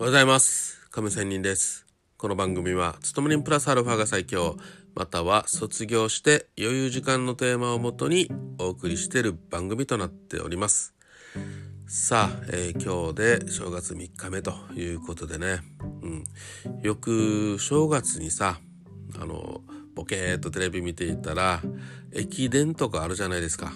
おはようございます。亀仙人です。この番組は勤め人プラスアルファが最強。または卒業して余裕時間のテーマをもとにお送りしている番組となっております。さあ、えー、今日で正月3日目ということでね、うん、よく正月にさあのボケーっとテレビ見ていたら駅伝とかあるじゃないですか。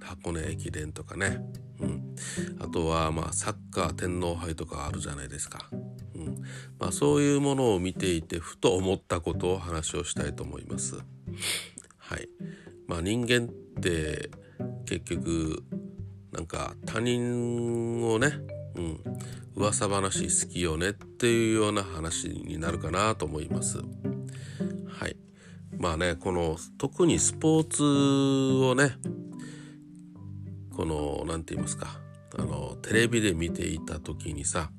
箱根駅伝とかね、うん、あとはまあサッカー天皇杯とかあるじゃないですか、うんまあ、そういうものを見ていてふと思ったことを話をしたいと思います。はいまあ、人間って結局なんか他人をね、うん、噂話好きよねっていうような話になるかなと思います。はい。まあね、この特にスポーツをね、この何て言いますかあのテレビで見ていた時にさ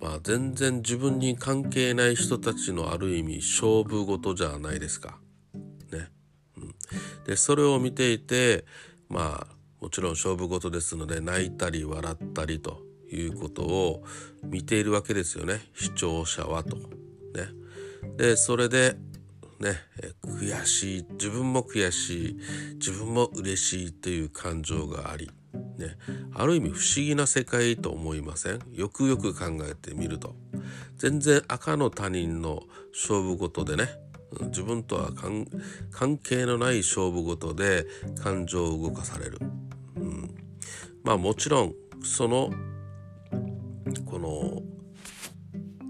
まあ全然自分に関係ない人たちのある意味勝負事じゃないですか。ね。うん、でそれを見ていてまあもちろん勝負事ですので泣いたり笑ったりということを見ているわけですよね視聴者はと。ね。でそれでね、悔しい。自分も悔しい。自分も嬉しいという感情があり、ね、ある意味不思議な世界と思いません？よくよく考えてみると。全然赤の他人の勝負事でね自分とは関係のない勝負事で感情を動かされる、うん、まあもちろんそのこの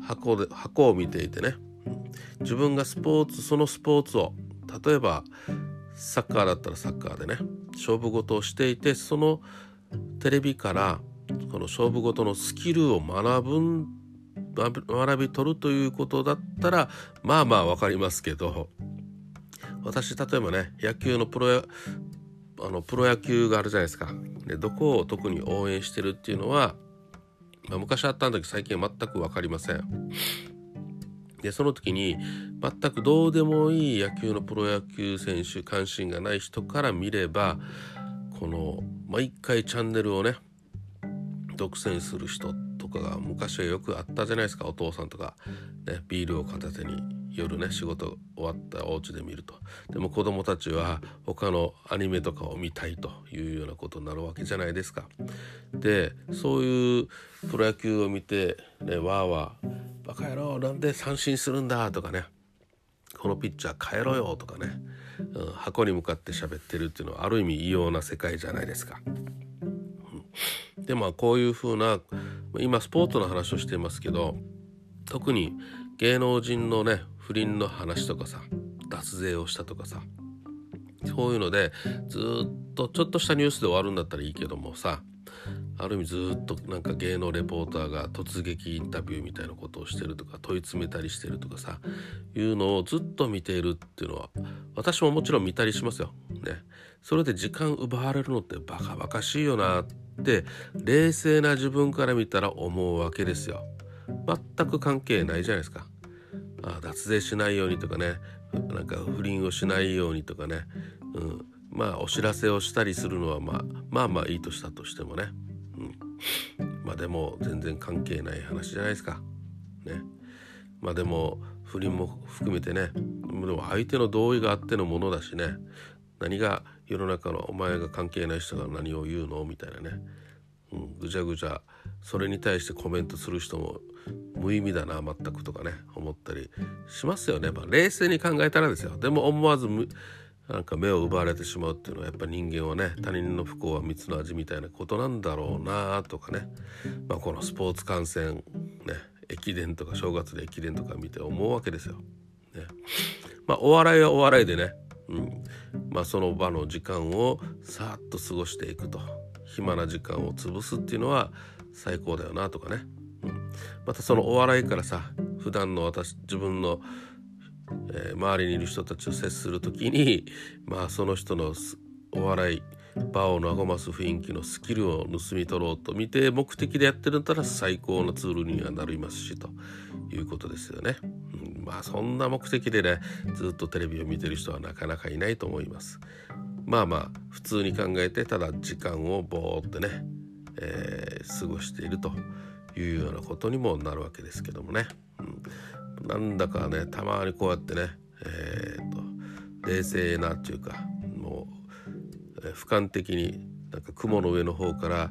箱で箱を見ていてね自分がスポーツそのスポーツを例えばサッカーだったらサッカーでね勝負事をしていてそのテレビからこの勝負事のスキルを学ぶ学び取るということだったらまあまあ分かりますけど私例えばね野球のプロあのプロ野球があるじゃないですかでどこを特に応援してるっていうのは、まあ、昔あったんだけど最近全く分かりません。でその時に全くどうでもいい野球のプロ野球選手関心がない人から見ればこの毎回チャンネルをね独占する人とかが昔はよくあったじゃないですかお父さんとか、ね、ビールを片手に夜ね仕事終わったお家で見るとでも子供たちは他のアニメとかを見たいというようなことになるわけじゃないですか。でそういうプロ野球を見てねわーわーバカ野郎なんで三振するんだとかねこのピッチャー変えろよとかね、うん、箱に向かって喋ってるっていうのはある意味異様な世界じゃないですか。うん、でまあこういうふうな今スポーツの話をしていますけど特に芸能人のね不倫の話とかさ脱税をしたとかさそういうのでずっとちょっとしたニュースで終わるんだったらいいけどもさある意味ずっとなんか芸能レポーターが突撃インタビューみたいなことをしてるとか問い詰めたりしてるとかさいうのをずっと見ているっていうのは私ももちろん見たりしますよ。ね。それで時間奪われるのってバカバカしいよなって冷静な自分から見たら思うわけですよ。全く関係ないじゃないですか。あ脱税しないようにとかねなんか不倫をしないようにとかね、うん、まあお知らせをしたりするのは、まあ、まあまあいいとしたとしてもね、まあでも全然関係ない話じゃないですか。ね。まあでも不倫も含めてねでも相手の同意があってのものだしね何が世の中のお前が関係ない人が何を言うのみたいなね、うん、ぐちゃぐちゃそれに対してコメントする人も無意味だな全くとかね思ったりしますよね、まあ、冷静に考えたらですよでも思わずなんか目を奪われてしまうっていうのはやっぱり人間はね他人の不幸は蜜の味みたいなことなんだろうなとかね、まあ、このスポーツ観戦ね駅伝とか正月で駅伝とか見て思うわけですよ。ね、まあお笑いはお笑いでね、うん。まあ、その場の時間をさっと過ごしていくと。暇な時間を潰すっていうのは最高だよなとかね、うん、またそのお笑いからさ普段の私自分のえー、周りにいる人たちと接する時にまあその人のお笑い場を和ます雰囲気のスキルを盗み取ろうと見て目的でやってるんだったら最高のツールにはなりますしということですよね。うん、まあそんな目的でねずっとテレビを見てる人はなかなかいないと思います。まあまあ普通に考えてただ時間をぼーってね、えー、過ごしているというようなことにもなるわけですけどもね、なんだかねたまにこうやってね、えーと、冷静なっていうかもう、えー、俯瞰的になんか雲の上の方から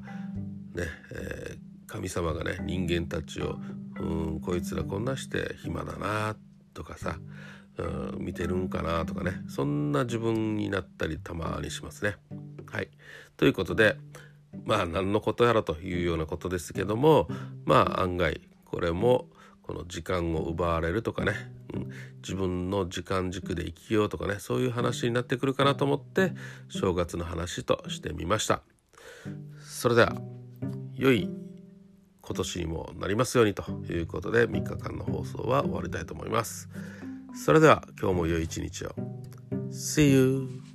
ね、えー、神様がね人間たちをうんこいつらこんなして暇だなとかさうん見てるんかなとかねそんな自分になったりたまにしますね。はい、ということでまあ何のことやらというようなことですけどもまあ案外これもこの時間を奪われるとかね、うん、自分の時間軸で生きようとかねそういう話になってくるかなと思って正月の話としてみました。それでは良い今年にもなりますようにということで3日間の放送は終わりたいと思います。それでは今日も良い一日を。See you!